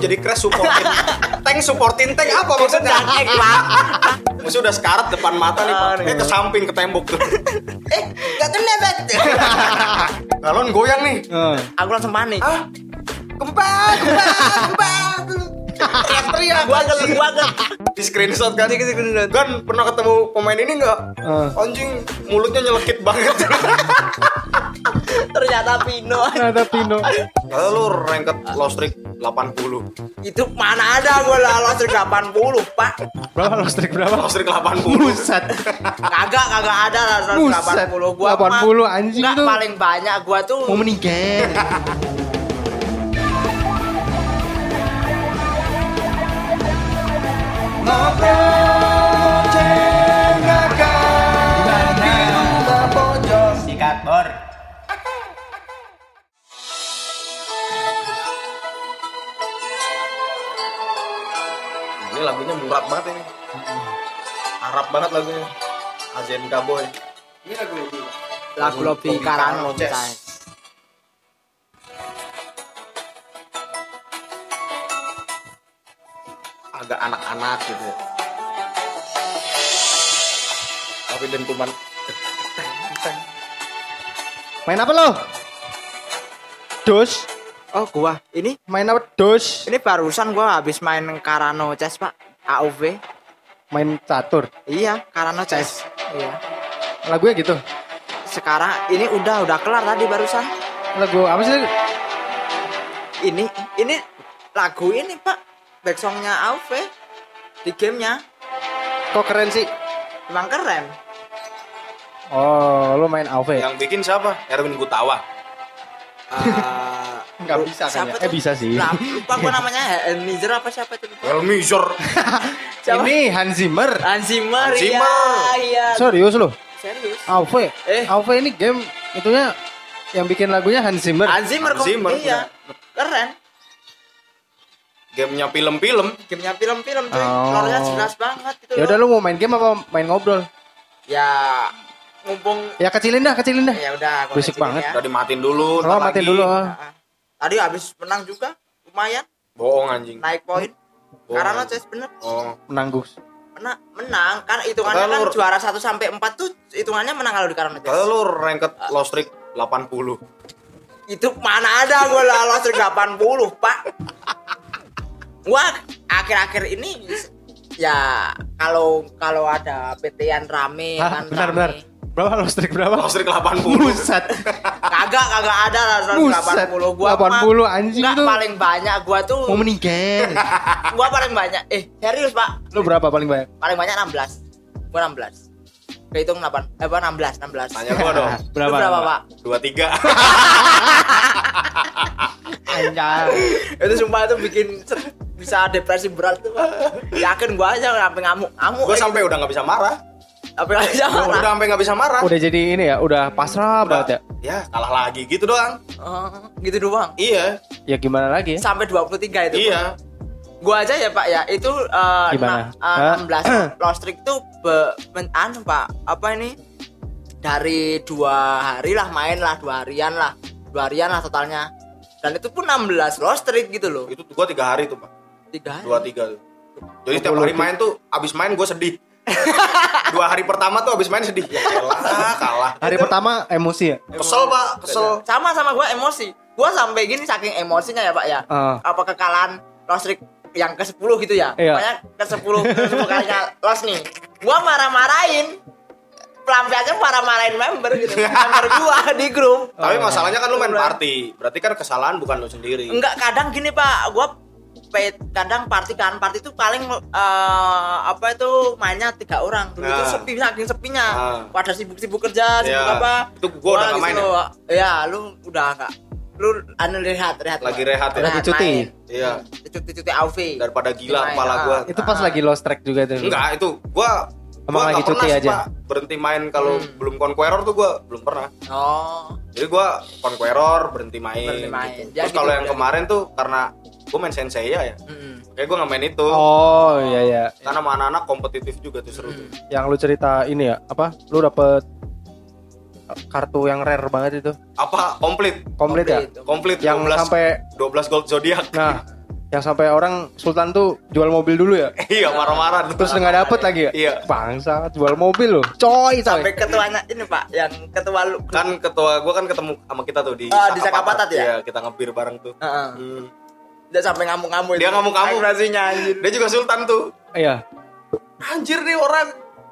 jadi crash supportin tank supportin tank apa maksudnya Pak. musuh udah sekarat depan mata nih pak eh ke samping ke tembok tuh Eh, gak kena, Bet. galon goyang nih Eh. Aku langsung panik. ah gempa gempa gempa teriak-teriak Gua gel, gua gel. di screenshot kan Di screenshot. kan pernah ketemu pemain ini nggak Eh. anjing mulutnya nyelekit banget Ternyata Pino. Ada Pino. kalau lu ranket low streak 80 Itu mana ada gua lah lost 80, Pak. Berapa lo strik berapa? low streak 80 Buset. Kagak, kagak ada lah Buset. 180 gua. 80 anjing Enggak tuh. paling banyak gua tuh Mau meninggal. sikat bor. Ini lagunya murah banget ini. Arab banget lagunya. Azenka Boy ini lagu ini Lagu Lobby Karano, agak anak-anak gitu. Tapi dentuman Main apa lo? Dos. Oh, gua. Ini Main apa? Dos. ini barusan gua habis main Karano Chess, Pak. AOV. Main catur. Iya, Karano Chess. Iya. Lagunya gitu. Sekarang ini udah udah kelar tadi barusan. Lagu apa sih? Ini ini lagu ini, Pak. Backsongnya AOV di gamenya Kok keren sih? emang keren. Oh, lo main AOV. yang bikin siapa Erwin Gutawa Eh, Nggak lu- bisa siapa kayaknya. Eh, tuh? bisa sih. Lah, lupa gua namanya Nizer apa siapa itu? lupa. Elmizer Siapa? Ini Hans Zimmer. Hans Zimmer, Hans iya, Zimmer. iya. Serius lo? Serius. AOV. Eh. AOV ini game itunya yang bikin lagunya Hans Zimmer. Hans Zimmer, Hans kok- Zimmer, iya. Keren. gamenya film-film Gamenya film-film cuy. Oh. Lore-nya jelas banget gitu Ya udah loh. lu mau main game apa main ngobrol? Ya mumpung Ya kecilin dah, kecilin dah. ya udah gua Berisik kecilin banget. ya. udah dimatiin dulu Oh, matiin lagi. dulu. ah. Tadi habis menang juga lumayan bohong anjing naik poin. Karena. Chess bener oh Menang Gus. menang, menang kan hitungannya kan lu- juara 1 sampai 4 tuh hitungannya menang kalau di Karena Chess. kalau lu ranket low streak 80 Itu mana ada gue lah lolos 80, Pak. Gua akhir-akhir ini ya kalau kalau ada PT-an rame Hah, kan benar rame. benar. Berapa lo strik berapa? low streak 80 Buset. Kagak kagak ada lah Buset. 180 gua 80 anjing Enggak tuh. paling banyak gua tuh Mau meninggal. gua paling banyak eh serius Pak Lu berapa paling banyak? paling banyak 16 gua 16 kehitung 8 eh apa 16 16 tanya gua dong Lu Berapa? berapa Pak 23 Anjay. itu sumpah itu bikin bisa depresi berat tuh Pak. yakin gua aja sampai ngamuk ngamuk gua eh. sampai udah nggak bisa marah sampai nggak bisa udah marah sampai nggak bisa marah. Udah jadi ini ya, udah pasrah Udah, banget ya. ya kalah lagi gitu doang. Oh, gitu doang? Iya. Ya gimana lagi? Ya? sampai 23 itu iya. Gua aja ya Pak ya itu eh, Gimana? na- eh, Hah? 16 lost streak tuh be, men- anu Pak apa ini? Dari dua hari lah main lah dua harian lah. Dua harian lah totalnya. Dan itu pun 16 lost streak gitu loh. Itu gua tiga hari tuh pak. Tiga hari? Dua tiga tuh. Jadi setiap hari main tuh abis main gue sedih dua hari pertama tuh abis main sedih. Ya elah kalah. Hari pertama emosi ya? kesel pak kesel. Sama sama gua emosi. Gua sampai gini saking emosinya ya Pak ya. Ah. apa kekalahan lost streak yang ke 10 gitu ya? Iya. pokoknya ke 10 ke 10 kalinya lost nih. Gua marah-marahin pelampiasnya marah-marahin member gitu. Member gua di grup. Tapi Oh. masalahnya kan lu main party. Berarti kan kesalahan bukan lu sendiri. Enggak kadang gini pak. Gua pe- kadang party kan party itu paling eh, apa itu mainnya tiga orang dulu itu Nah. sepi saking sepinya Nah. pada sibuk-sibuk kerja sibuk Iya. apa Itu gua udah nggak main ya? ya lu udah kak lu anu rehat rehat Lagi rehat ya? Lagi cuti. main. iya cuti-cuti AUV daripada gila Main, kepala ah. gua Itu pas lagi lost track juga tuh. enggak itu gua Emang gua lagi cuti pernah aja? Berhenti main kalau Hmm. belum conqueror tuh gua belum pernah oh jadi gua conqueror berhenti main, Berhenti main. gitu. Ya, terus gitu kalau yang udah. kemarin tuh karena gua main sensei ya mm. kayak gua nggak main itu Oh iya iya. karena sama anak-anak kompetitif juga tuh seru tuh Yang lu cerita ini ya, apa? Lu dapet kartu yang rare banget itu. apa komplit Komplit ya? komplit Yang 12 sampai 12 gold zodiak nah, Yang sampai orang Sultan tuh jual mobil dulu ya. iya marah-marah Terus nggak dapet lagi ya? Iya. Bangsa, jual mobil loh. Coy, coy. Sampai ketuanya ini Pak, yang ketua lu. kan ketua gua kan ketemu sama kita tuh di Oh, di Sakapatat ya? Iya, kita ngebir bareng tuh Heeh. Hmm. Dia sampai ngamuk-ngamuk Dia ngamuk-ngamuk. Ekspresinya anjir. dia juga sultan tuh Iya. anjir nih orang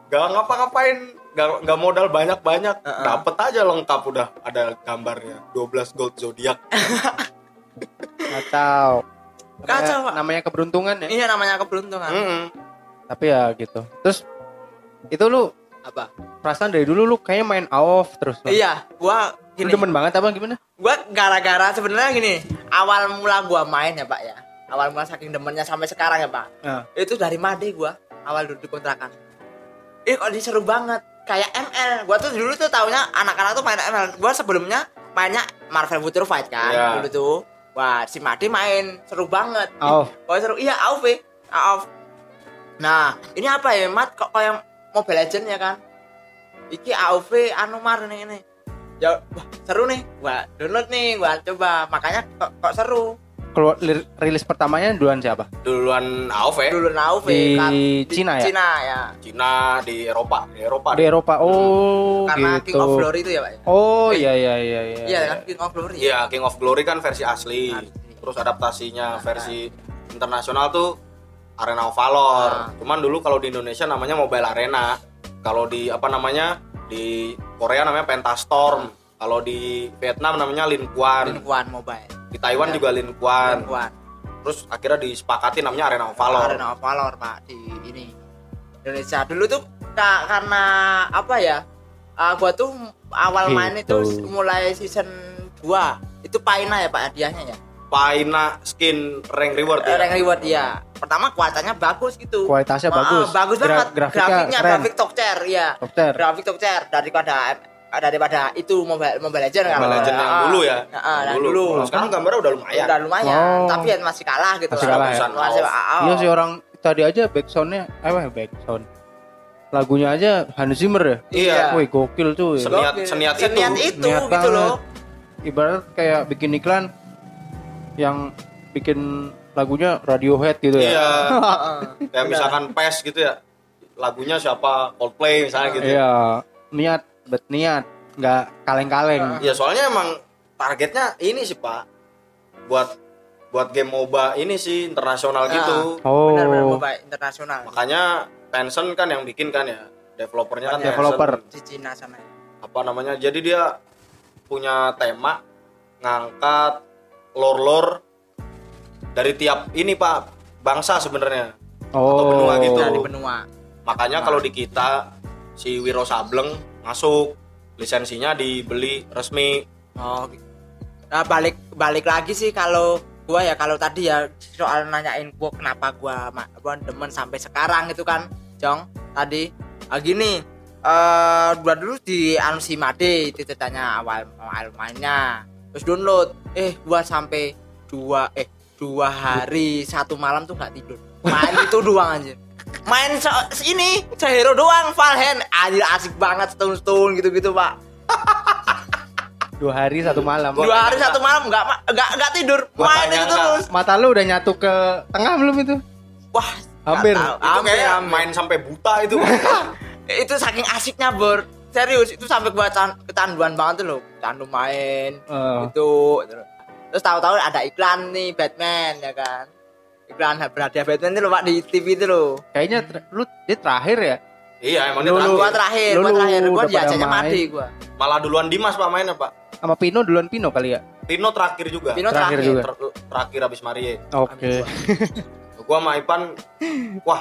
gak ngapa-ngapain gak, gak modal banyak-banyak Heeh. dapet aja lengkap udah ada gambarnya 12 gold zodiac Kacau. Kacau, Pak. Namanya keberuntungan ya. Iya namanya keberuntungan. Mm-mm. Tapi ya gitu. Terus itu lu Apa? perasaan dari dulu lu kayaknya main AOF terus. Bang. Iya, gua Lu gini. demen banget apa gimana? Gua gara-gara sebenarnya gini, awal mula gua main ya, Pak ya. Awal mula saking demennya sampai sekarang ya, Pak. Nah, Itu dari Made gua, awal duduk di kontrakan. Ih, kok ini seru banget. Kayak ML. Gua tuh dulu tuh taunya anak-anak tuh main ML. Gua sebelumnya mainnya Marvel Future Fight kan Iya. dulu tuh. Wah, si Made main seru banget. Oh seru iya AOV AOV Nah ini apa ya Mat kok kayak Mobile Legend ya kan Iki AOV anu mar nih ini Ya wah seru nih. Gua download nih. Gua coba. Makanya kok, kok seru? Keluar li- rilis pertamanya duluan siapa? duluan AOV Dulu AOV Di kan, Cina ya? Cina ya. Cina di Eropa. Di Eropa Di Eropa. Oh, Karena gitu. King of Glory itu ya Pak ya? Oh, iya iya iya iya. Iya kan? King of Glory. Iya King of Glory kan versi asli. Asli. terus adaptasinya versi internasional tuh Arena of Valor. Nah. cuman dulu kalau di Indonesia namanya Mobile Arena. Kalau di apa namanya di Korea namanya Pentastorm. Kalau di Vietnam namanya Lin Kuan. Lingkuan Mobile. Di Taiwan Ya. juga Lin Kuan. Lingkuan terus akhirnya disepakati namanya Arena of Valor. Arena of Valor Pak di ini Indonesia. Dulu tuh ka- karena apa ya uh, gua tuh awal main itu Gitu. mulai season 2 itu Paina ya Pak hadiahnya ya Paina skin rank reward ya. Eh, rank reward ya pertama kualitasnya bagus gitu Kualitasnya Ah, bagus. bagus Gra- banget grafiknya grafiknya keren. grafik top tier ya Dokter. grafik top tier daripada daripada itu mobile mobile legend kan Mobile Legend yang Ah, dulu ya. ah, ah, yang dulu Kalau sekarang gambarnya udah lumayan. udah lumayan Oh. tapi ya masih kalah gitu Masih lah. kalah ya? masih ah, ah. Iya sih orang tadi aja backsoundnya apa ya backsound lagunya aja Hans Zimmer ya Iya. wih gokil tuh ya. Seniat- Gokil. seniat itu. seniat itu Niat gitu banget. loh ibarat kayak bikin iklan yang bikin lagunya Radiohead gitu ya Iya. Kayak misalkan PES gitu ya. Lagunya siapa? Coldplay misalnya gitu. iya niat bet niat nggak kaleng-kaleng Ya soalnya emang targetnya ini sih Pak. Buat buat game MOBA ini sih internasional Ah. gitu. oh benar-benar mobile internasional Makanya Tencent kan yang bikin kan ya. Developernya kan Developer. Di Cina sana Apa namanya? Jadi dia punya tema ngangkat lore-lore dari tiap ini Pak bangsa sebenarnya. atau oh benua gitu. dari benua Makanya kalau di kita si Wiro Sableng masuk lisensinya dibeli resmi. oh gitu. nah balik balik lagi sih kalau gua ya kalau tadi ya soal nanyain gua kenapa gua, gua demen sampai sekarang itu kan Jong tadi ah, gini eh gua dulu di anu si Made itu ceritanya awal awal mainnya terus download eh gua sampai dua eh dua hari satu malam tuh nggak tidur main itu doang anjir main se- ini sehero doang Valheim anjir asik banget setahun-setahun gitu-gitu pak dua hari satu malam dua hari nyangka. satu malam nggak nggak nggak tidur main itu nyangka. terus mata lu udah nyatu ke tengah belum itu wah Hampir. Itu hampir, kayak hampir. main sampai buta itu. itu saking asiknya bor serius itu sampai gua can- kecanduan banget tuh loh candu main Eh, itu terus tahu-tahu ada iklan nih Batman ya kan. Iklan berhadiah Batman itu loh pak di TV itu loh kayaknya ter- lu dia terakhir ya? Iya, emang dia Lu- gua terakhir. terakhir gua terakhir. Gua diajaknya mati gua. Malah duluan Dimas Pak mainnya Pak. sama Pino duluan Pino kali ya? Pino terakhir juga. Pino Terakhir terakhir, juga. Ter- terakhir habis Marie. oke. Gua sama Ipan wah,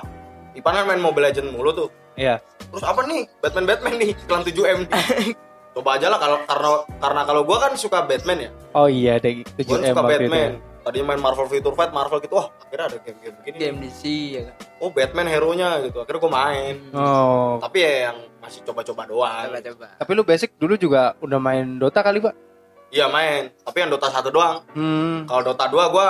Ipan kan main Mobile Legend mulu tuh. Iya Terus apa nih? Batman Batman nih, iklan 7M. Coba aja lah kalau karena karena kalau gua kan suka Batman ya. oh iya deh Gua 7 M suka itu ya. Batman. Tadi main Marvel Future Fight, Marvel gitu. Wah, akhirnya ada game-game begini. game DC ya kan Oh, Batman hero-nya gitu. Akhirnya gua main. oh Tapi ya yang masih coba-coba doang. coba coba tapi lu basic dulu juga udah main Dota kali pak Iya main, tapi yang Dota 1 doang. hmm Kalau Dota 2 gua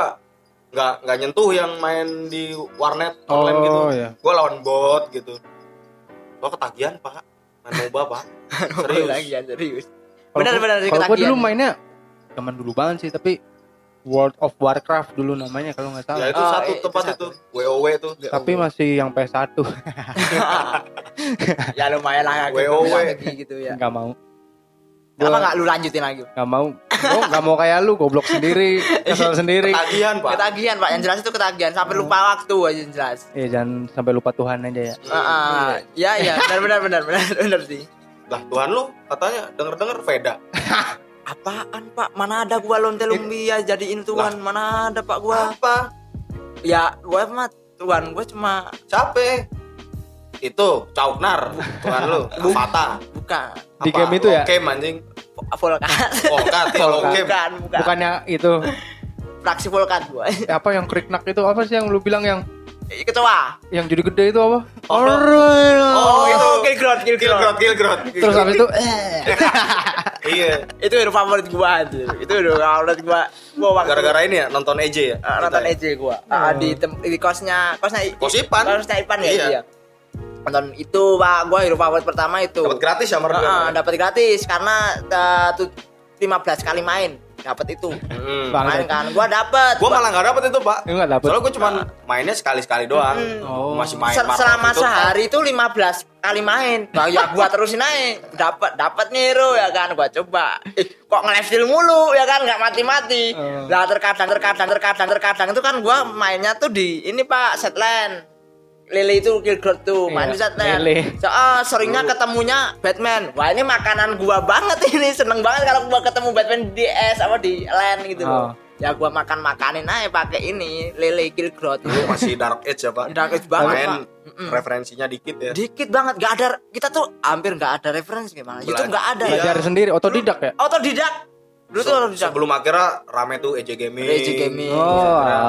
nggak nggak nyentuh yang main di warnet online Oh, gitu. iya. Gua lawan bot gitu. Gua ketagihan, Pak. Main MOBA, Pak. Serius. lagi ya serius Kalau benar gua- benar sih kalau gua ketagihan dulu mainnya zaman dulu banget sih tapi World of Warcraft dulu namanya kalau nggak salah Ya itu Oh, satu itu tempat satu. itu. WoW itu. tapi masih yang PS1 ya lumayan lah WoW. lagi gitu ya nggak mau kenapa Gua- nggak lu lanjutin lagi nggak mau gue nggak mau kayak lu goblok sendiri kesel sendiri Ketagihan, Pak. ketagihan pak yang jelas itu ketagihan sampai lupa waktu aja yang jelas ya jangan sampai lupa Tuhan aja ya Ah, ah. ya ya benar benar benar benar benar sih Lah Tuhan lu katanya denger-denger Veda. apaan pak mana ada gua lonte lumbia jadiin tuan mana ada pak gua Apa? ya gua mah tuan gua cuma Capek. Itu Cauknar Tuhan lu. Fata. bukan Di game itu ya? Oke anjing. Volkat Volkat ya Volkat. oke. bukan bukan bukannya itu fraksi Volkat gua eh, apa yang kriknak itu apa sih yang lu bilang yang kecoa yang jadi gede itu apa Oh, oh itu Gilgrot Gilgrot, Gilgrot Gilgrot. terus habis itu eh Iya. itu hero favorit gua tuh itu hero favorit gua gua waktu Gara-gara ini ya nonton EJ ya. uh, nonton ya? EJ gua Ah, di tem- di kosnya kosnya Kos Ipan. kosnya Ipan ya Iya. itu ya nonton itu pak. Gua hero favorit pertama itu. Dapat gratis ya mereka. Heeh, dapat gratis karena uh, tuh 15 kali main. Dapat itu. Hmm. Bang. main kan? Gua dapat Gua malah nggak dapet itu, Pak. Nggak dapet? Soalnya gua cuma mainnya sekali-sekali doang. Oh. Masih main Se- Marvel selama itu, sehari itu 15 kali main. Nah, ya gua terusin naik dapat dapat nih hero ya kan? Gua coba. Eh, kok nge-level mulu? Ya kan? Nggak mati-mati. Eh. lah terkadang terkadang terkadang terkadang itu kan gua mainnya tuh di ini pak setland Lele itu Gilgord tuh main Iya, Lele. so, ah, seringnya ketemunya Batman wah ini makanan gua banget ini seneng banget kalau gua ketemu Batman di S apa di land gitu loh Oh. ya gua makan makanin aja pakai ini Lele Gilgord Lu masih Dark Age ya, Pak. Dark Age banget, Main Pak. Mm-mm. referensinya dikit ya. dikit banget gak ada kita tuh hampir nggak ada referensi gimana itu Bela- nggak ada belajar sendiri otodidak ya otodidak dulu tuh Se- otodidak sebelum akhirnya rame tuh EJ Gaming. EJ Gaming. oh Ya,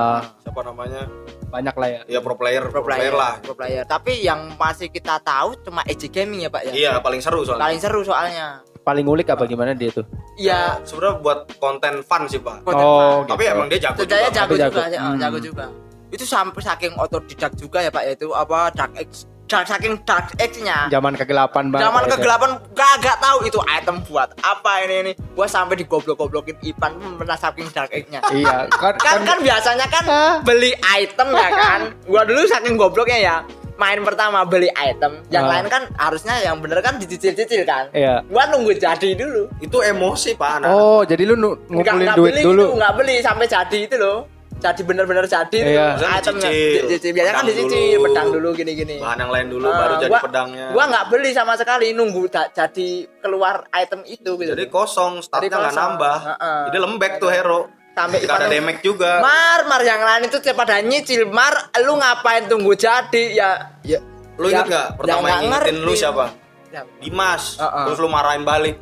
siapa namanya? banyak lah ya Ya pro player, pro player lah. pro player tapi yang masih kita tahu cuma EJ Gaming ya pak ya Iya, paling seru soalnya. paling seru soalnya paling ngulik apa gimana dia tuh ya Sebenarnya buat konten fun sih, Pak. konten Oh. Tapi gitu. emang dia jago dia juga. jago Tapi juga jago. ya, Hmm. jago juga itu sampai saking otodidak juga ya pak ya itu apa dark X saking dark X-nya zaman kegelapan banget Zaman ya, kegelapan gak tahu itu item buat apa ini ini. Gua sampai digoblok-goblokin Ipan pun pernah saking dark egg-nya. iya kan kan kan biasanya kan beli item ya kan. Gua dulu saking gobloknya ya main pertama beli item, yang Ah. lain kan harusnya yang bener kan dicicil-cicil kan. iya Gua nunggu jadi dulu. Itu emosi, Pak. Anak. oh jadi lu Nggak- ngumpulin nggak duit beli dulu gitu, nggak beli sampai jadi itu loh. Jadi bener-bener jadi itu Iya. Maksudnya itemnya. Dicicil. Biasanya kan Pedang dicicil, dulu. pedang dulu gini-gini. Bahan yang lain dulu Ah, baru jadi gua- pedangnya. Gua nggak beli sama sekali nunggu da- jadi keluar item itu gitu. Jadi kosong, statnya Jadi nggak nambah. Heeh. Jadi lembek tuh hero. sampai Gak ada damage juga. Mar, mar yang lain itu pada nyicil. Mar, lu ngapain tunggu jadi? Ya, ya. Lu ya- inget gak pertama ya yang ngingetin lu siapa? Ya, Dimas. Terus lu marahin balik.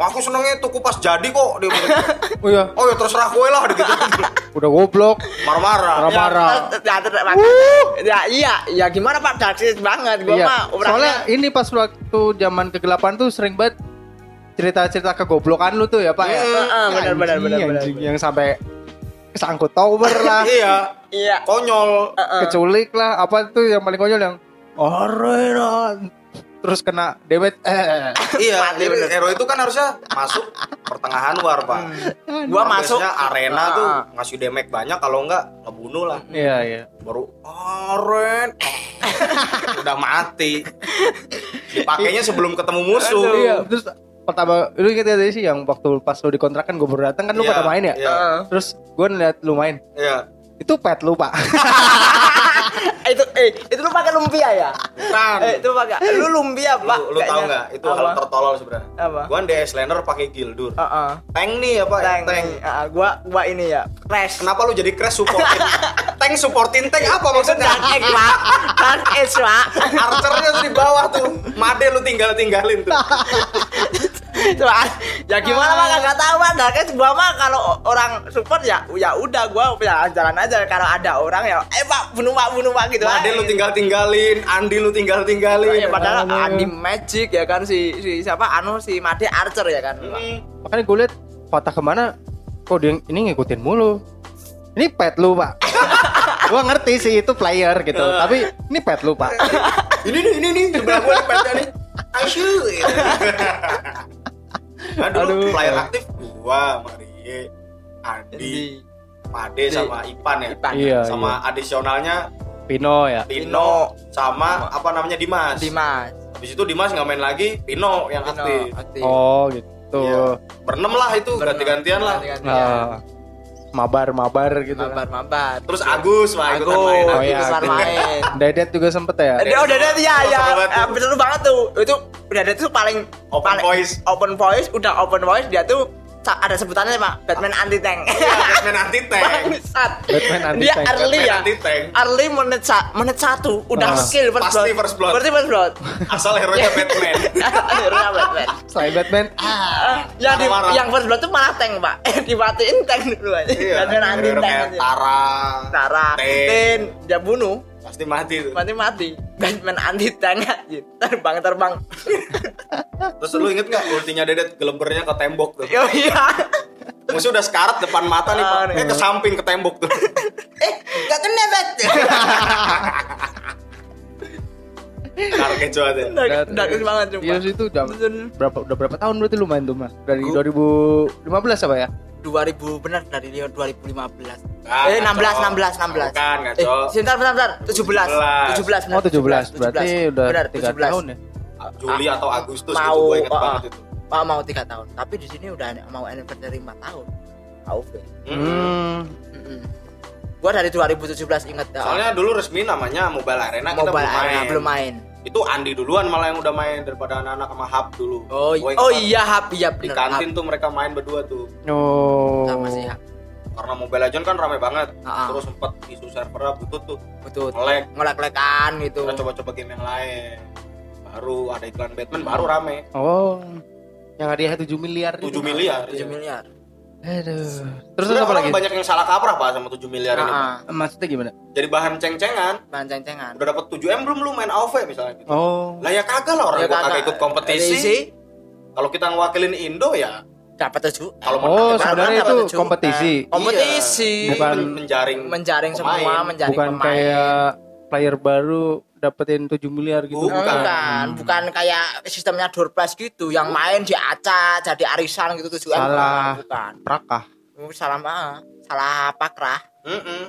Aku senengnya tuku pas jadi kok. Dia bilang, oh iya oh ya terserah gue lah gitu. udah goblok Marah-marah. Marah-marah. Ya, terus- terus- makanya- ya, iya, ya gimana Pak Souls banget. Gua iya mah soalnya ini pas waktu zaman kegelapan tuh sering banget cerita-cerita kegoblokan lu tuh ya pak ya Heeh, benar, benar, Anjing, benar, benar, anjing. benar. yang sampai kesangkut tower lah Iya. iya. Konyol. Heeh. keculik lah apa tuh yang paling konyol yang Orenon terus kena damage eh Iya, Mati jadi bener. hero itu kan harusnya masuk pertengahan war, Pak. Gua masuk arena tuh Heeh. ngasih damage banyak kalau enggak ngebunuh lah. iya iya Baru aren udah mati. Dipakainya sebelum ketemu musuh. iya terus pertama lu inget gak sih yang waktu pas lu dikontrakan gue baru datang kan lu Iya, pada main ya Iya. Heeh. terus gue ngeliat lu main Iya. itu pet lu pak Eh, itu eh itu lu pakai lumpia ya? Bukan. Eh, itu pakai lu lumpia, Pak. Lu, lu tahu kayaknya. nggak? Itu Apa? hal tertolol sebenarnya. Apa? Gua DS Laner pakai Gildur. Heeh. Tank nih ya, Pak. Tank. Tank. Ah, gua gua ini ya. Crash. Kenapa lu jadi crash supportin? tank supportin tank apa maksudnya? Dark X, Pak. Dark X, Pak. Archernya tuh di bawah tuh. Made lu tinggal tinggalin tuh. Coba ya gimana Pak enggak tahu. Dark X gua mah kalau orang support ya ya udah gua ya jalan aja kalau ada orang ya eh Pak bunuh Pak bunuh Pak gitu. Aja. lu tinggal tinggalin, Andi lu tinggal tinggalin. Ya, padahal Aduh. Andi Magic ya kan si, si siapa anu si Made Archer ya kan. Hmm. makanya gue liat patah ke mana kok dia ini ngikutin mulu ini pet lu pak gue ngerti sih itu player gitu tapi ini pet lu pak Ini nih, ini nih, sebelah gua nih petnya nih. Asyik. Nah, dulu Aduh. player aktif gua, Marie, Andi, Di- Pade sama Ipan ya. Ipan. Iya, Sama adisionalnya Pino ya. Pino sama apa namanya Dimas. Dimas Habis itu Dimas nggak main lagi, Pino yang Pino, aktif. aktif. Oh, gitu. Iya. Berenam lah itu ganti-gantian lah. Ganti-gantian. Ah, mabar-mabar gitu. mabar mabar Terus Agus mah ikutan Agus main. Oh, iya, Agus. main Dedet juga sempet ya. Eh, Oh, Dedet ya, ya, seru banget tuh. bener banget tuh. Itu Dedet tuh paling Open paling, voice. Open voice, udah open voice dia tuh ada sebutannya pak, Batman anti tank. Iya, Batman anti tank. Bangsat. Batman anti Dia tank. early Batman ya. anti tank. Early menit sa menit satu udah Ah. skill first Pasti blood. first blood. Berarti first blood. Asal hero nya Batman. Hero-nya Batman. Selain Batman, Ah, yang di, yang first blood tuh malah tank pak. Eh dimatiin tank dulu aja. Iya. Batman anti hero tank. Tara. Tara. Ten, dia bunuh, Pasti mati tuh. mati mati. Batman anti tank aja. Terbang terbang. Terus lu inget nggak ultinya Dedet gelebernya ke tembok tuh. Yo iya. Musuh udah sekarat depan mata nih, Pak. Eh ke samping ke tembok tuh. Eh, gak kena bet. Kaget banget ya. Bagus banget cuma. Iya sih itu udah berapa udah berapa tahun berarti lu main tuh mas? Dari Gua- 2015 apa ya? 2000 benar dari dia 2015. Ah, eh 16 ngaco. 16 16. Bukan. Eh, sebentar bentar bentar. 17. 17. benar, Oh 17, berarti udah benar, 3 tahun ya? Juli atau Agustus Mau, gitu gue inget ah, banget itu. Ah, mau 3 tahun. Tapi di sini udah mau anniversary 4 tahun. AUV. Hmm. Mm-mm. Gua dari 2017 inget ya. Soalnya dulu resmi namanya Mobile Arena kita Mobile belum main. Arena belum main. Itu Andi duluan malah yang udah main daripada anak-anak sama Hub dulu. Oh, oh iya hap iya Di benar. kantin tuh mereka main berdua tuh. Oh. sama sih hap. Karena Mobile Legends kan rame banget. Ah. Terus sempet isu servernya butut tuh. Betul. Ngelek. Ngelek-lekan gitu. Kita coba-coba game yang lain. Baru ada iklan Batman baru rame. Oh. Yang hadiah 7 miliar. 7 itu. miliar. 7 iya. miliar. Aduh. Terus Sebenarnya apa lagi? banyak yang salah kaprah Pak sama 7 miliar ini. Pak. Ah, ah. Maksudnya gimana? Jadi bahan ceng-cengan. bahan ceng-cengan. Udah dapat 7M belum lu main AoV misalnya gitu. Oh. Lah ya kagak lah orang Ya gua kagak. ikut kompetisi. Kalau kita ngewakilin Indo ya dapat tujuh. kalau Oh, ya sebenarnya itu tujuh. kompetisi. Kompetisi. Iya. Bukan Men- menjaring menjaring semua, pemain. menjaring Bukan pemain. kayak player baru dapetin 7 miliar gitu. Bukan. Bukan, bukan kayak sistemnya door prize gitu yang main diacak jadi arisan gitu tujuh M. Salah. bukan. Prakah. bukan. Salah apa? Salah pakrah. Mm-mm.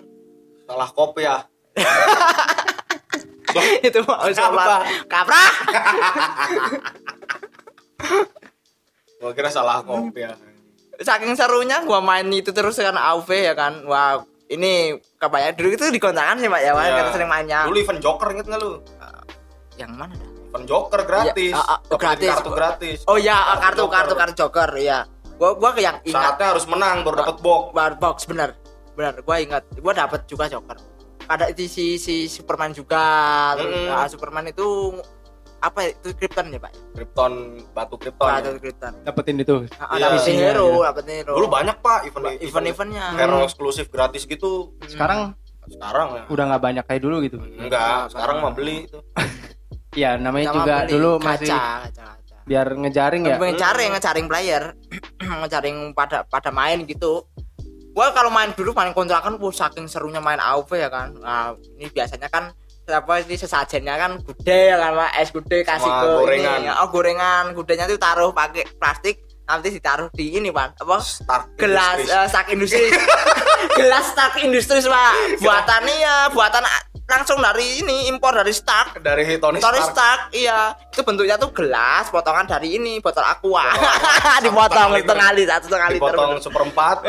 Salah kopi ya. itu mau salah kaprah. Gua kira salah kopi ya. Saking serunya gua main itu terus kan AUV ya kan. Wah, ini kayak dulu itu dikontrakan sih Pak ya, Pak. Iya. kita sering mainnya. Dulu event Joker inget nggak lu? Yang mana dah? Event Joker gratis. Ah, ah, Dapetin gratis. Kartu gratis. Oh iya, kartu Joker. kartu kartu Joker, iya. Gua gua yang ingat Syaratnya harus menang baru dapat box. Bar box bener bener gue ingat gue dapat juga joker ada itu si si Superman juga terus Mm-mm. ah, Superman itu apa ya, itu Krypton ya pak Krypton batu Krypton. Batu Krypton Dapetin itu. Ah, Iya. dapat Isinya hero gitu. dapat hero Dulu banyak Pak event event-eventnya hero eksklusif gratis gitu. Sekarang Sekarang ya. udah nggak banyak kayak dulu gitu. Enggak, sekarang mah beli itu. Ya namanya Sama juga beli dulu kaca, masih kaca, kaca. biar ngejaring ya. ngejaring ngejaring player ngejaring pada pada main gitu gua kalau main dulu main kontrakan gua saking serunya main AoV ya kan nah ini biasanya kan apa ini sesajennya kan gude kan Pak. es gude kasih Sama ke gorengan. ini oh gorengan gudenya tuh taruh pakai plastik nanti ditaruh di ini pak apa Stark gelas Industries. eh, Stark Industri gelas Stark Industries pak buatannya ya buatan langsung dari ini impor dari Stark dari Tony, Tony Stark. Stark, iya. Itu bentuknya tuh gelas, potongan dari ini, botol aqua. Dipotong setengah liter. satu setengah liter. Dipotong seperempat.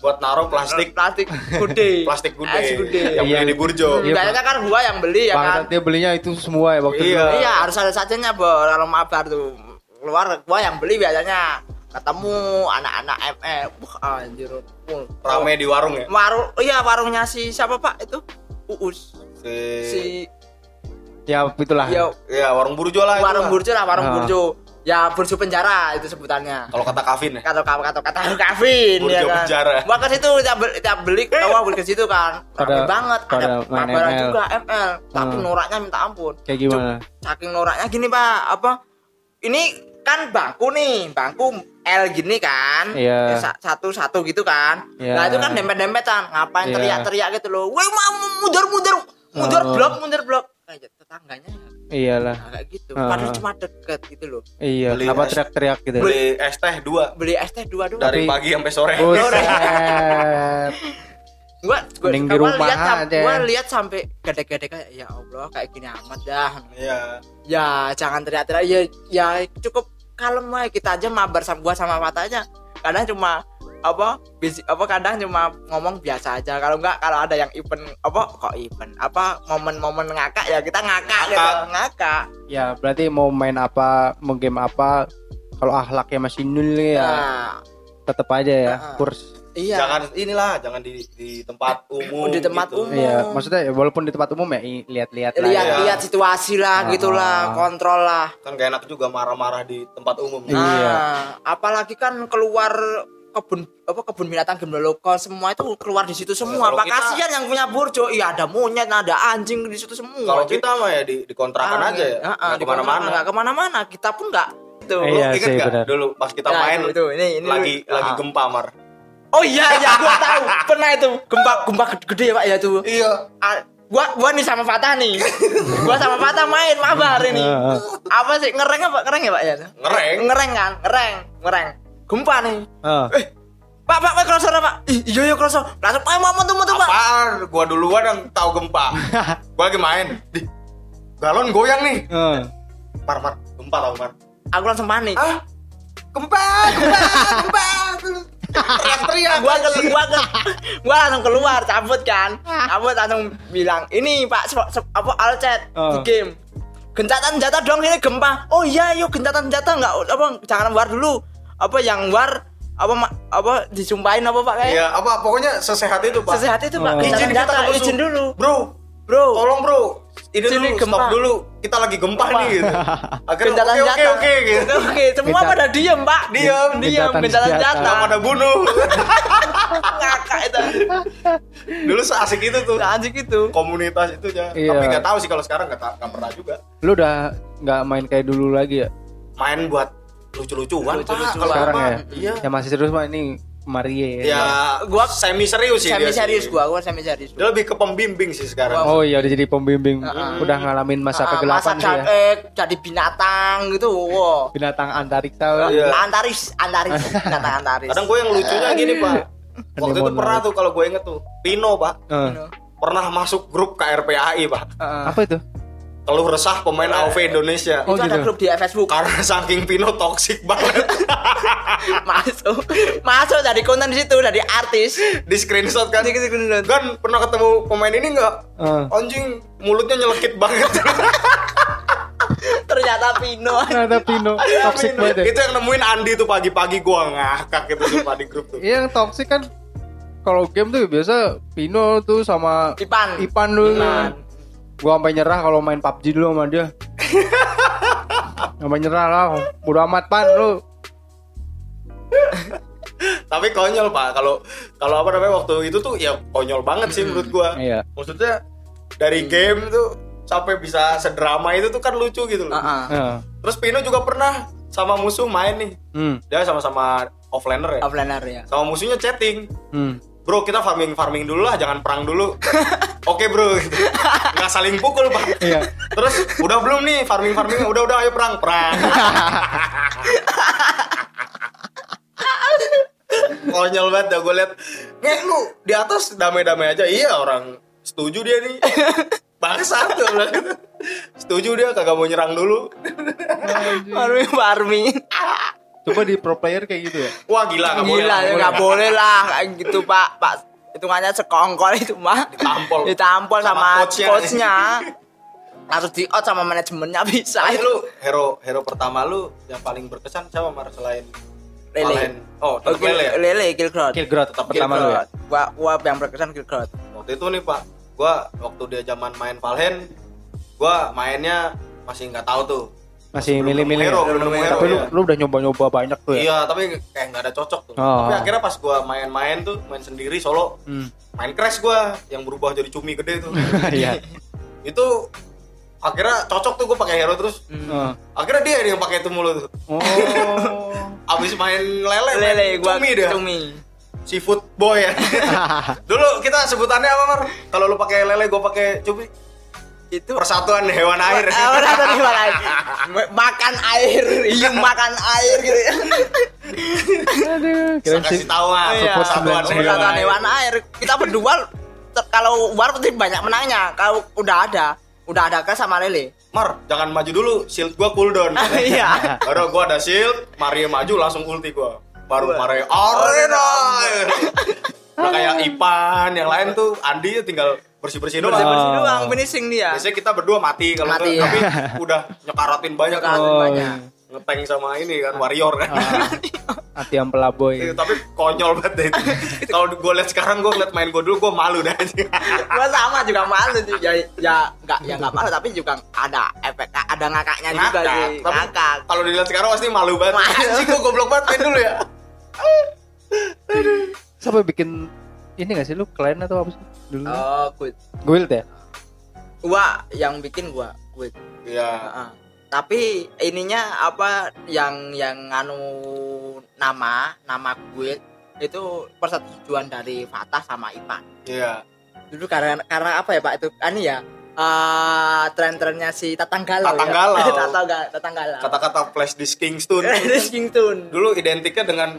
Buat naruh plastik plastik gude. plastik gude. Es gude. Yang Iya. beli di Burjo. Iya, Biasanya kan gua yang beli ya kan. Dia belinya itu semua ya waktu Iya. dulu. Iya, harus ada sajanya, Bor. Kalau mabar tuh keluar gua yang beli biasanya. Ketemu anak-anak ME. Wah, anjir. full. Rame di warung ya. Warung, iya warungnya si siapa Pak itu? Uus. Si, Si Ya itulah. ya ya warung Burjo lah itu warung lah. burjo lah, warung Ah. burjo. Ya burjo penjara itu sebutannya. Kalau kata Kavin ya. kata kata kata kata Kavin Burjo ya kan. penjara. Gua ke situ kita beli, kita beli awal beli ke situ kan. Rame banget pada ada ML. juga ML. Tapi Hmm. noraknya minta ampun. Kayak gimana? Saking noraknya gini, Pak. Apa? Ini kan bangku nih, bangku L gini kan. Iya. Ya, sa- Satu-satu gitu kan. Iya. Nah, itu kan dempet-dempetan. Ngapain Iya. teriak-teriak gitu loh. Woi, mau mundur mundur. Mundur Oh. blok, mundur blok. Kayak tetangganya ya. Iyalah. Nah, kayak gitu. Ah. Padahal cuma deket gitu loh. Iya, Beli kenapa teriak-teriak gitu? Beli es teh dua Beli es teh dua doang. dari pagi sampai sore. Buset. gua gua, Mending di rumah lihat sam- aja. gua lihat sampai gede-gede kayak ya Allah kayak gini amat dah Iya. ya jangan teriak-teriak ya ya cukup kalem aja kita aja mabar sama gua sama Fata aja kadang cuma apa bisi, apa kadang cuma ngomong biasa aja kalau enggak kalau ada yang event apa kok event apa momen-momen ngakak ya kita ngakak gitu Ngakak. ya berarti mau main apa mau game apa kalau akhlaknya masih nul ya Nah, tetap aja ya Heeh. kurs iya Jangan inilah, jangan di di tempat umum. di tempat gitu. umum. Iya, maksudnya ya, walaupun di tempat umum ya lihat-lihat lah. lihat ya. lihat situasi lah Ah. gitulah kontrol lah Kan gak enak juga marah-marah di tempat umum. Iya. Nah, apalagi kan keluar kebun apa kebun binatang Gembloloko semua itu keluar di situ semua. Apa kita- kasihan yang punya burjo? Iya ada monyet, ada anjing di situ semua. Kalau kita mah ya di dikontrakan ah, aja ya. ah, ah, Nggak di ke mana-mana. kontrakan, nggak ke mana-mana. Kita pun nggak. Itu. Iya. Inget sih, nggak dulu pas kita Nah, main itu, itu. Ini, ini lagi ah. lagi gempa mar. Oh iya iya gua tahu. Pernah itu gempa gempa gede ya Pak ya tuh. Iya. Ah, gua gua nih sama Fatah nih. gua sama Fatah main mabar ini. Heeh. apa sih ngereng apa ngereng ya Pak ya? Ngereng. Ngereng kan? Ngereng, ngereng. Gempa nih. Heeh. Pak, Pak, Pak, kerasa Pak. Ih, iya, iya, kerasa. Langsung, Pak, mau tuh, tuh, Pak. Apaan? Gua duluan yang tahu gempa. gua lagi main. Di galon goyang nih. Heeh. Mar mar, gempa tau mar. Aku langsung panik. Ah, gempa, gempa, gempa. Teriak-teriak. Gua ke, gua ke, gua langsung keluar, cabut kan. Cabut langsung bilang, ini Pak, apa alcet di Oh. game. Gencatan senjata dong ini gempa. Oh iya, yuk gencatan senjata nggak apa jangan war dulu. Apa yang war apa ma- apa disumpahin apa Pak kayak? Iya, apa pokoknya sesehat itu, Pak. Sesehat itu Pak, Oh. Izin kita izin dulu. Bro, Bro. tolong bro. Ini Sini dulu, stop gempa. dulu. Kita lagi gempa nih gitu. Gencatan oke oke oke gitu. Oke, oke, semua pada diem Pak. Diem, diem, senjata. Kita pada bunuh. Ngakak itu. dulu seasik itu tuh. Anjing itu. Komunitas itu ya. Iya. Tapi nggak tahu sih kalau sekarang nggak pernah juga. Lu udah nggak main kayak dulu lagi ya? Main buat lucu-lucuan, Pak. Lucu-lucuan. Kalau Sekarang apa? ya? Iya. Yang masih serius mah ini Marie. Ya, gua semi serius sih. Semi dia serius sih. gua, gua semi serius. Dia lebih ke pembimbing sih sekarang. Oh iya udah jadi pembimbing. Heeh. Udah ngalamin masa Ah, kegelapan masa sih ya. capek, jadi binatang gitu. Wow. Binatang antariksa. Iya. Antaris, antaris, binatang antaris. Kadang gue yang lucunya gini, Pak. Waktu itu pernah tuh kalau gue inget tuh, Pino, Pak. Heeh. Pernah masuk grup KRPAI, Pak. Heeh. Apa itu? Keluh resah pemain AOV Indonesia. Oh, itu ada gitu. grup di Facebook Karena saking Pino toksik banget. masuk masuk dari konten di situ dari artis Di screenshot kan. Di screenshot. Kan pernah ketemu pemain ini nggak? Heeh. Anjing, mulutnya nyelekit banget. ternyata Pino Ada Pino toxic banget ya. itu yang nemuin Andi tuh pagi-pagi gua ngakak gitu sumpah di grup tuh. Iya, yang toxic kan kalau game tuh biasa Pino tuh sama Ipan Ipan dulu. Ipan. Gua sampai nyerah kalau main PUBG dulu sama dia. sampai nyerah lah. Udah amat pan lu. Tapi konyol, Pak. Kalau kalau apa namanya waktu itu tuh ya konyol banget sih menurut gua. Iya. Maksudnya dari game tuh sampai bisa sedrama itu tuh kan lucu gitu loh. Heeh. Heeh. Terus Pino juga pernah sama musuh main nih. Hmm. Dia sama-sama offlaner ya. offlaner ya Sama musuhnya chatting. Hmm. Bro, kita farming farming dulu lah, jangan perang dulu. Oke, Bro. Gitu. Nggak saling pukul, Pak. Iya. Terus udah belum nih farming farming? Udah udah ayo perang, perang. Konyol banget dah gue liat Nge lu di atas damai-damai aja Iya orang setuju dia nih Bangsa tuh. Setuju dia kagak mau nyerang dulu farming farming Coba di pro player kayak gitu ya. Wah gila nggak boleh gila lah, ya nggak boleh lah kayak gitu pak pak hitungannya sekongkol itu mah Ditampol. ditampol Sama sama, coachnya. coachnya harus di out sama manajemennya bisa itu lu hero hero pertama lu yang paling berkesan siapa Mar selain Lele. Valen? Oh, tetap Kill- Lele ya? lele Killgrot Killgrot tetap pertama lu ya. gua gua yang berkesan Killgrot Waktu itu nih Pak, gua waktu dia zaman main Valheim, gua mainnya masih nggak tahu tuh. Masih milih-milih. ya? Tapi lu iya. lu udah nyoba-nyoba banyak tuh ya. Iya, tapi kayak nggak ada cocok tuh. Oh. Tapi akhirnya pas gua main-main tuh, main sendiri solo, Hmm. main crash gua yang berubah jadi cumi gede tuh. Iya. itu akhirnya cocok tuh gua pakai hero terus. Heeh. Akhirnya dia yang pakai itu mulu tuh. Oh. Abis main lele, main lele gua cumi dia. cumi Seafood boy ya. Dulu kita sebutannya apa, Mar? Kalau lu pakai lele, gua pakai cumi. Itu Persatuan hewan air. Ah, benar, benar, gimana? makan air iya makan air gitu ya Aduh, kira kasih tahu ah, Iya, support satuan sembilan hewan. Hewan air. Kita berdua kalau war pasti banyak menangnya. Kalau udah ada, udah ada ke sama Lele. Mar, jangan maju dulu, shield gua cooldown. Iya. Baru gua ada shield, Maria maju langsung ulti gua. Baru Wah. Maria arena. Udah kayak Ipan, yang lain tuh Andi tinggal bersih-bersih doang. Bersih-bersih doang finishing dia. Biasanya kita berdua mati kalau Mati, ya. tapi udah nyekaratin banyak kan. Oh, banyak. Ngeteng sama ini kan warrior kan. hati yang pelaboy. Iya, tapi konyol banget deh itu. Kalau gue lihat sekarang gue liat main gue dulu gue malu dah. Gua sama juga malu sih. Ya ya enggak ya enggak malu tapi juga ada efek ada ngakaknya juga Ngakak. sih. Tapi Ngakak. kalau dilihat sekarang pasti malu banget. Malu. Anjing gue goblok banget main dulu ya. Siapa bikin ini gak sih lu klien atau apa sih dulu? Oh, good. Guild ya? Gua yang bikin gua, good. Iya. Heeh. Tapi ininya apa yang yang anu nama nama gue itu persetujuan dari Fatah sama Ipan. Iya. Dulu karena karena apa ya Pak itu ani ya eh tren-trennya si Tatang Galau Tatang ya. Galau. Tatang Galau. Tatang Galau. Kata-kata flash disk Kingston dulu identiknya dengan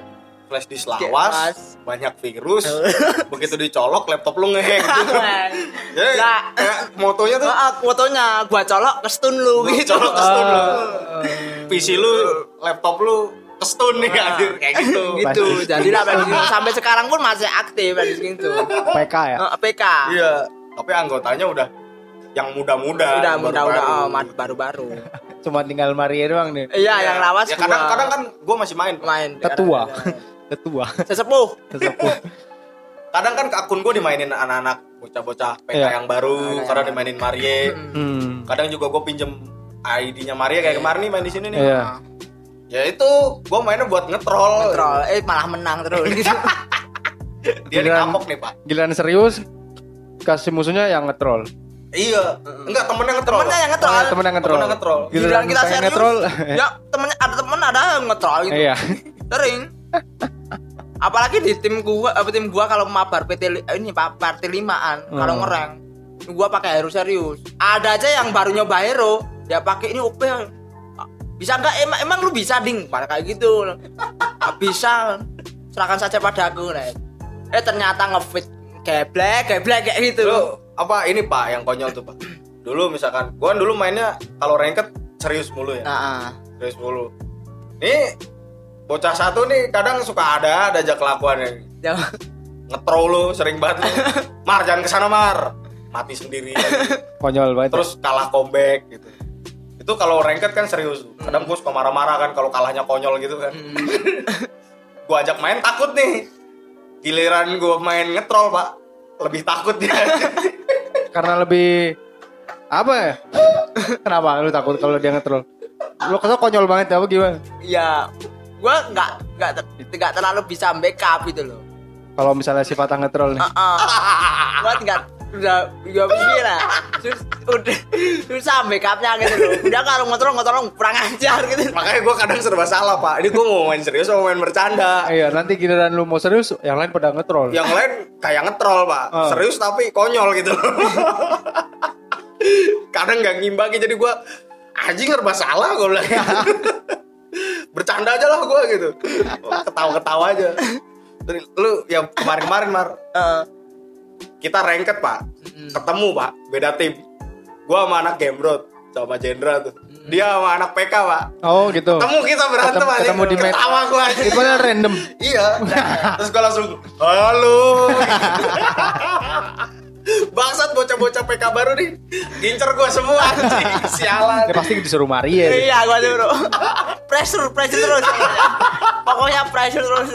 flash disk lawas, banyak virus. Begitu dicolok laptop lu ngeheng gitu. Jadi Lah. kayak motonya tuh Ah, fotonya gua colok ke stun lu Gua gitu. colok ke stun lu. PC lu, laptop lu kestun nih anjir kayak gitu. gitu. Jadi lah sampai sekarang pun masih aktif Flash Kington. PK ya? Eh, PK. Iya, tapi anggotanya udah yang muda-muda. Udah baru-baru. oh, baru-baru. Cuma tinggal Maria doang nih. Iya, yang lawas Ya kadang-kadang kan gue masih main. main Ketua. Ketua. Sesepuh. Sesepuh. Kadang kan ke akun gue dimainin anak-anak bocah-bocah PK Iya. yang baru, Ah, karena iya. dimainin Marie. Hmm. Kadang juga gue pinjem ID-nya Maria kayak kemarin nih main di sini nih. Iya. Ya itu gue mainnya buat ngetrol. Troll, eh malah menang terus gitu. Dia Giliran- dikampok nih pak. Giliran serius kasih musuhnya yang ngetrol. Iya. Enggak temennya ngetrol. Temennya yang ngetrol. Oh, temen yang ngetrol. Temen yang ngetrol. Giliran kita serius. ngetrol. ya, temennya ada temen ada yang ngetrol gitu. Iya. Sering. Apalagi di tim gua, apa tim gua kalau mabar PT eh, ini party limaan, kalau Hmm. ngereng gua pakai hero serius. Ada aja yang baru nyoba hero, ya pakai ini OP. Bisa enggak emang, emang lu bisa ding pada kayak gitu. Bisa. Serahkan saja padaku, Nek. Eh ternyata ngefit geblek, geblek kayak gitu. Lu apa ini pak yang konyol tuh pak. Dulu misalkan, gue dulu mainnya kalau ranked serius mulu ya. Nah, Serius mulu. Nih bocah satu nih kadang suka ada ada aja kelakuannya. ya. Ngetrol lu sering banget lu. Mar jangan ke sana Mar. Mati sendiri. Konyol banget. Terus kalah comeback gitu. Itu kalau ranked kan serius. Kadang gue suka marah-marah kan kalau kalahnya konyol gitu kan. gue ajak main takut nih. Giliran gue main ngetrol pak. Lebih takut dia. karena lebih apa ya? Kenapa lu takut kalau dia ngetrol? Lu kesel konyol banget ya apa gimana? ya gua nggak nggak ter- nggak terlalu bisa backup gitu loh. Kalau misalnya si Fatah ngetrol nih. Gua tinggal udah udah begini lah. Terus udah susah backupnya gitu loh. Udah kalau ngotrol ngotrol kurang ajar gitu. Makanya gue kadang serba salah pak. Ini gue mau main serius mau main bercanda. Iya, nanti giliran lu mau serius, yang lain pada ngetrol. Yang lain kayak ngetrol pak. Oh. Serius tapi konyol gitu. kadang nggak ngimbangi jadi gue anjing serba salah gue bilang. Bercanda aja lah gue gitu. Ketawa-ketawa aja. Dari lu yang kemarin-kemarin mar Heeh. kita ranked pak ketemu pak beda tim gua sama anak Gamrot sama Jendra tuh dia sama anak PK pak Oh, gitu. ketemu kita berantem Ketemu- aja ketemu di match. ketawa gua aja Itu padahal random. iya terus gua langsung halo bangsat bocah-bocah PK baru nih gincer gua semua anjing sialan Ya pasti disuruh Maria. nih. Iya gua dulu. pressure pressure terus. Pokoknya pressure terus.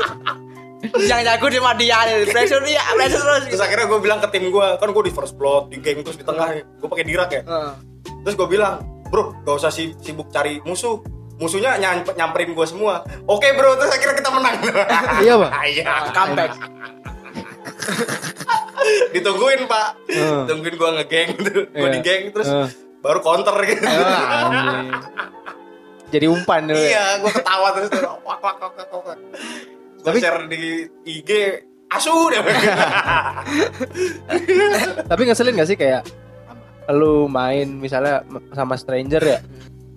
Yang jago di dia nih. Pressure iya pressure terus. terus akhirnya gua bilang ke tim gua kan gua di first blood di geng terus di tengah gua pakai dirak ya Heeh. Terus gue bilang, bro, gak usah si- sibuk cari musuh. Musuhnya nyam- nyamperin gue semua. Oke bro, terus akhirnya kita menang. Iya, Bang? Iya. Comeback. Ditungguin pak. Hmm. Tungguin gue ngegeng tuh. Gue Iya. di geng terus Hmm. baru counter gitu. Ah, anjing. Jadi umpan dulu. ya. iya, gue ketawa terus. Wak, wak, wak, wak, wak. Gue Tapi- share di IG. Asu deh. Tapi ngeselin gak sih kayak lu main misalnya sama stranger ya?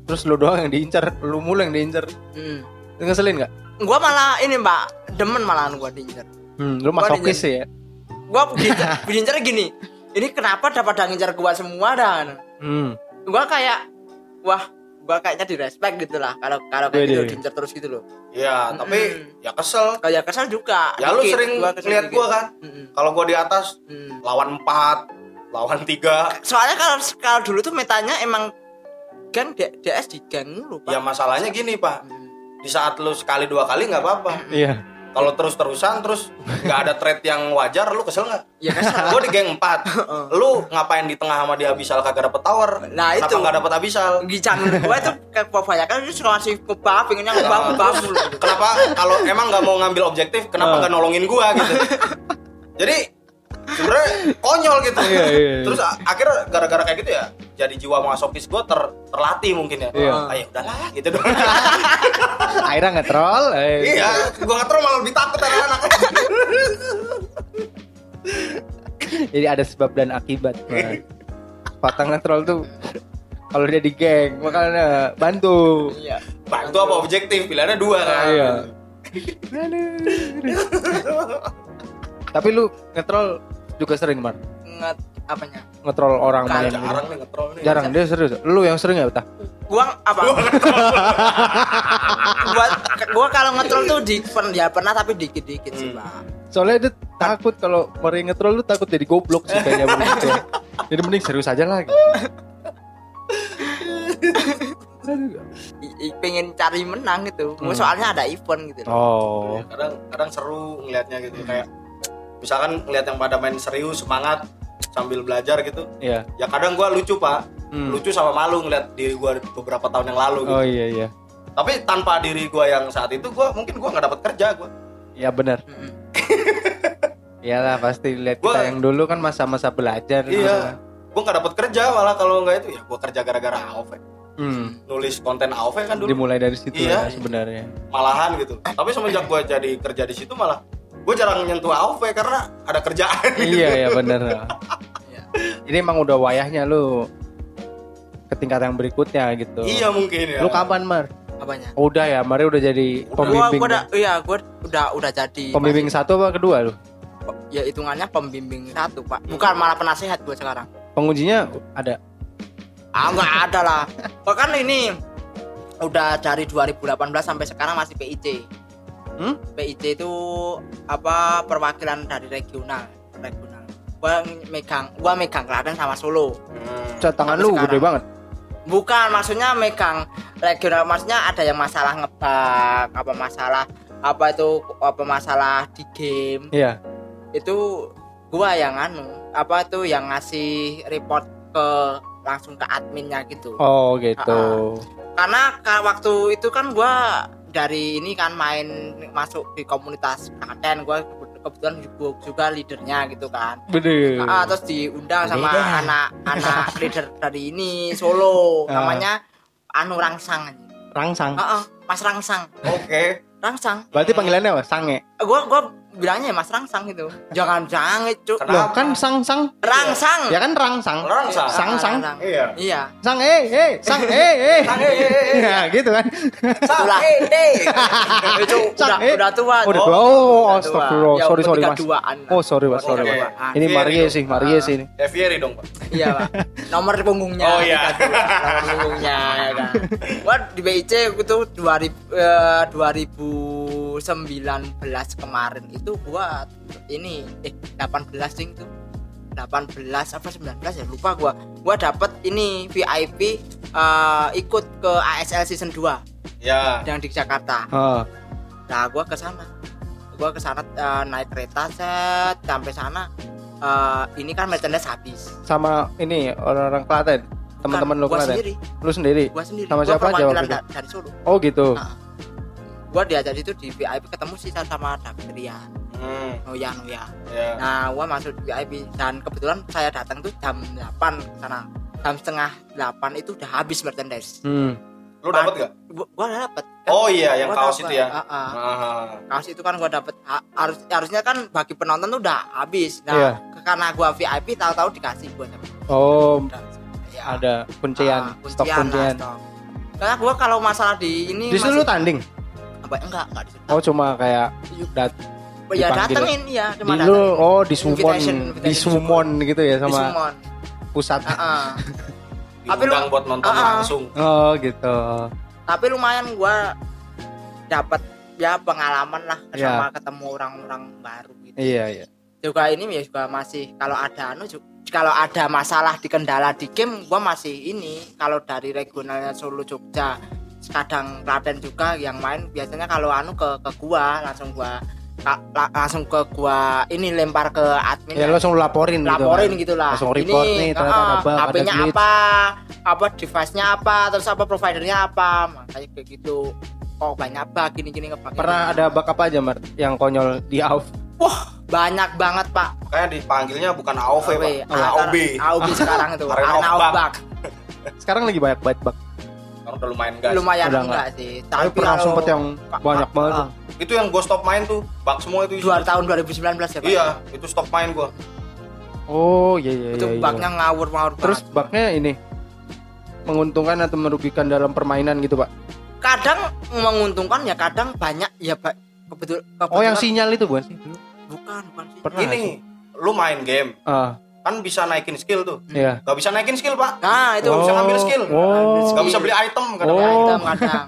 Terus lu doang yang diincar, lu mulu yang diincar. Hmm. Ngeselin nggak? gua malah ini mbak demen malahan gua diincer Hmm, lu masokis sih ya. Gua diincer, diincer gini ini kenapa dapat ngincer gua semua dan Hmm. gua kayak wah gua kayaknya direspek gitu lah kalau kalau kayak gitu diincer terus gitu loh ya tapi Mm. ya kesel kayak kesel juga ya lu sering Gua lihat gua kan Mm-mm. kalau gua di atas Mm. lawan 4 lawan 3 soalnya kalau kalau dulu tuh metanya emang gang D- DS di gang mulu pak ya masalahnya gini pak Mm. di saat lu sekali dua kali nggak apa-apa Iya. Kalau terus terusan terus nggak ada trade yang wajar lu kesel nggak? Ya kesel. Gue di geng 4 lu ngapain di tengah sama dia abisal kagak dapet tower? Nah, kenapa itu. nggak dapet abisal? Di channel gua itu kayak kebanyakan itu suka ngasih ngebah pengennya ngebah ngebah mulu kenapa? Kalau emang nggak mau ngambil objektif kenapa nggak nolongin gua gitu? Jadi sebenarnya konyol gitu Iya, iya, iya. terus akhirnya gara-gara kayak gitu ya jadi jiwa masokis gua ter terlatih mungkin ya Iya. ayo udahlah gitu dong Akhirnya ngetrol. eh. iya nggak tahu malah lebih takut anak-anak Jadi ada sebab dan akibat. Patah ngetrol tuh kalau dia di geng makanya bantu. iya bantu apa objektif pilihannya dua kan Iya. Tapi lu ngetrol juga sering, Mar. nget apanya Ngetrol orang Bukan, main. jarang gitu. nih ngetrol nih Jarang dia serius. Lu yang sering ya, Betah? gua apa gua gua kalau ngetrol tuh di ya pernah tapi dikit dikit sih Hmm. pak Soalnya dia takut kalau Mari ngetrol lu takut jadi goblok sih kayaknya begitu. Jadi mending serius aja lah. gitu. I- i- pengen cari menang gitu Hmm. soalnya ada event gitu loh. Oh. kadang kadang seru ngelihatnya gitu kayak misalkan ngelihat yang pada main serius semangat sambil belajar gitu Iya. ya kadang gua lucu pak Hmm. lucu sama malu ngeliat diri gua beberapa tahun yang lalu gitu Oh iya iya. tapi tanpa diri gua yang saat itu gua mungkin gua nggak dapat kerja gua Ya benar. Iyalah pasti lihat Gua- kita yang dulu kan masa-masa belajar. iya gua nggak dapat kerja malah kalau nggak itu ya gua kerja gara-gara AOV Hmm. nulis konten AOV kan dulu Dimulai dari situ Iya. ya sebenarnya. malahan gitu tapi semenjak gua jadi kerja di situ malah gua jarang nyentuh AOV karena ada kerjaan iya ya benar. Iya. Ini emang udah wayahnya lu ke tingkat yang berikutnya gitu. iya mungkin ya Lu kapan Mar? apanya Oh, udah ya, Mari udah jadi gua pembimbing. gua udah iya gua udah udah jadi Pembimbing satu apa kedua lu? masih- ya hitungannya pembimbing satu pak bukan malah penasehat gua sekarang Pengujinya ada. ah nggak ada lah bahkan ini udah dari 2018 sampai sekarang masih PIC Hmm? PIC itu apa perwakilan dari regional regional gua megang gua megang Klaten sama Solo Hmm. Cat tangan lu sekarang. gede banget. bukan maksudnya megang regional maksudnya ada yang masalah ngebug apa masalah apa itu apa masalah di game Iya. itu gua yang anu apa tuh yang ngasih report ke langsung ke adminnya gitu Oh gitu. karena ka- waktu itu kan gua dari ini kan main masuk di komunitas Klaten gua ke- kebetulan juga, juga leadernya gitu kan Bener. Ah, terus diundang sama anak-anak leader dari ini Solo Ah. namanya anu Rangsang Rangsang. Ah, ah, Mas Rangsang oke Rangsang Berarti panggilannya apa? Sange. gua gua bilangnya ya Mas Rangsang gitu jangan jangan itu Loh kan sang sang. Rangsang Ya kan rangsang. Rangsang. Sang sang. Iya. iya Sang eh eh sang eh eh. Sang, eh, eh, eh. Ya gitu kan. itulah itu Sang, udah eh. udah tua Udah Oh, tua. Oh, astagfirullah. Ya, Sorry, sorry, Mas. Oh sorry mas, sorry mas. Ah, Ini Fieri Marie sih, Marie sih ini. Devieri dong pak iya pak nomor punggungnya Oh, iya. dua, nomor punggungnya ya kan gua di BIC itu 2000 eh, 2019 kemarin itu gua ini eh 18 ding tuh 18 apa 19 ya lupa gua gua dapet ini VIP eh, ikut ke ASL season 2 ya yang di Jakarta Oh, Nah, gua ke sana. Gua ke sana eh, naik kereta set sampai sana. eh, ini kan merchandise habis. sama ini orang-orang Klaten, teman-teman lu Bukan, gua Klaten. sendiri, Lu sendiri. gua sendiri. Sama Gua siapa aja dari Solo. Oh gitu. Nah. Gua diajak itu di VIP ketemu sih sama David Rian. hmm, Noya Noya. ya Nah, gua masuk di VIP dan kebetulan saya datang tuh jam 8 ke sana. Jam setengah 8 itu udah habis merchandise. Hmm. lu dapat gak Gua, gua dapet. kan. oh iya yang kaos dapet. itu ya Ah, ah. Ah, kaos itu kan gua dapet ha- harus harusnya kan bagi penonton tuh udah habis nah Iya. ke- karena gua VIP tahu-tahu dikasih gua dapet. Oh, Udah. Ya. ada kuncian, Ah, stok kuncian lah, kuncian. stok. karena gua kalau masalah di ini Di situ lu tanding. Apa enggak enggak disertai Oh cuma kayak dat ya dipanggil. datengin ya di cuma lu datengin. oh di summon Invitation, di invitation summon gitu ya sama pusat. Heeh. Tapi lu- buat nonton Ah, ah. langsung Oh gitu. tapi lumayan gua dapat ya pengalaman lah Ya. sama ketemu orang-orang baru gitu Iya iya. juga ini ya juga masih kalau ada anu ju- kalau ada masalah di kendala di game gua masih ini kalau dari regionalnya Solo Jogja kadang Klaten juga yang main biasanya kalau anu ke ke gua langsung gua ka- la- langsung ke gua ini lempar ke admin Ya langsung lu laporin gitu. laporin kan. gitu lah Langsung report nih, ternyata ada bug, ada HP-nya apa apa device-nya apa terus apa providernya apa makanya kayak gitu kok banyak bug gini gini ngebug Pernah ada bug apa aja Mar yang konyol di AUF? banyak banget pak kayak dipanggilnya bukan AOV pak Ah, AOB AOB sekarang itu Arena. Bug. Sekarang lagi banyak banget bug. Udah lumayan guys lumayan Udah enggak sih Tapi pernah kalau- sempet yang banyak banget. Tuh. itu yang gue stop main tuh bug semua itu dua tahun 2019 ya pak iya itu stop main gue Oh iya iya itu iya. iya. bugnya ngawur ngawur Terus banget. bugnya ini menguntungkan atau merugikan dalam permainan gitu pak? kadang menguntungkan ya kadang banyak ya pak kebetul Oh yang kebetulan- sinyal itu bukan sih? bukan bukan sih Pernah ini lu main game Ah kan bisa naikin skill tuh iya. gak bisa naikin skill pak nah itu Nggak bisa ngambil skill. Oh. gak bisa beli item kadang Oh. item kadang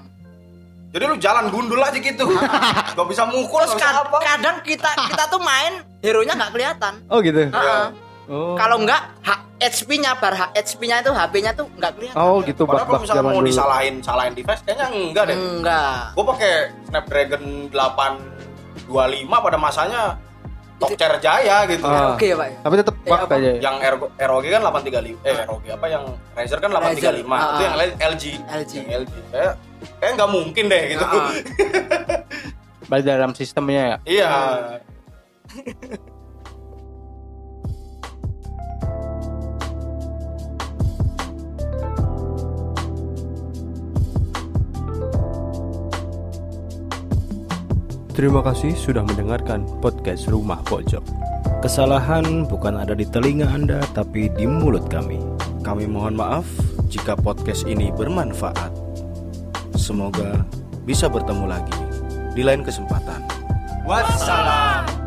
jadi lu jalan gundul aja gitu gak bisa mukul terus gak bisa kad- apa kadang kita kita tuh main hero nya nggak kelihatan Oh gitu. Heeh. Oh. kalau nggak H- HP-nya bar HP-nya itu HP-nya tuh nggak kelihatan Oh gitu Padahal kalau misalnya mau dulu. disalahin salahin device kayaknya enggak deh enggak gue pakai Snapdragon 825 pada masanya Tokcer Jaya gitu Ah. oke ya pak Tapi tetap Eh, bug apa? aja. ya? yang ROG, kan 835 eh ROG apa yang Razer kan 835 Razer, itu ah. yang lain LG LG. yang LG kayak kayak nggak mungkin deh gitu Ah. Balik dalam sistemnya ya. iya Terima kasih sudah mendengarkan podcast Rumah Pojok. Kesalahan bukan ada di telinga Anda, tapi di mulut kami. Kami mohon maaf jika podcast ini bermanfaat. Semoga bisa bertemu lagi di lain kesempatan. wassalam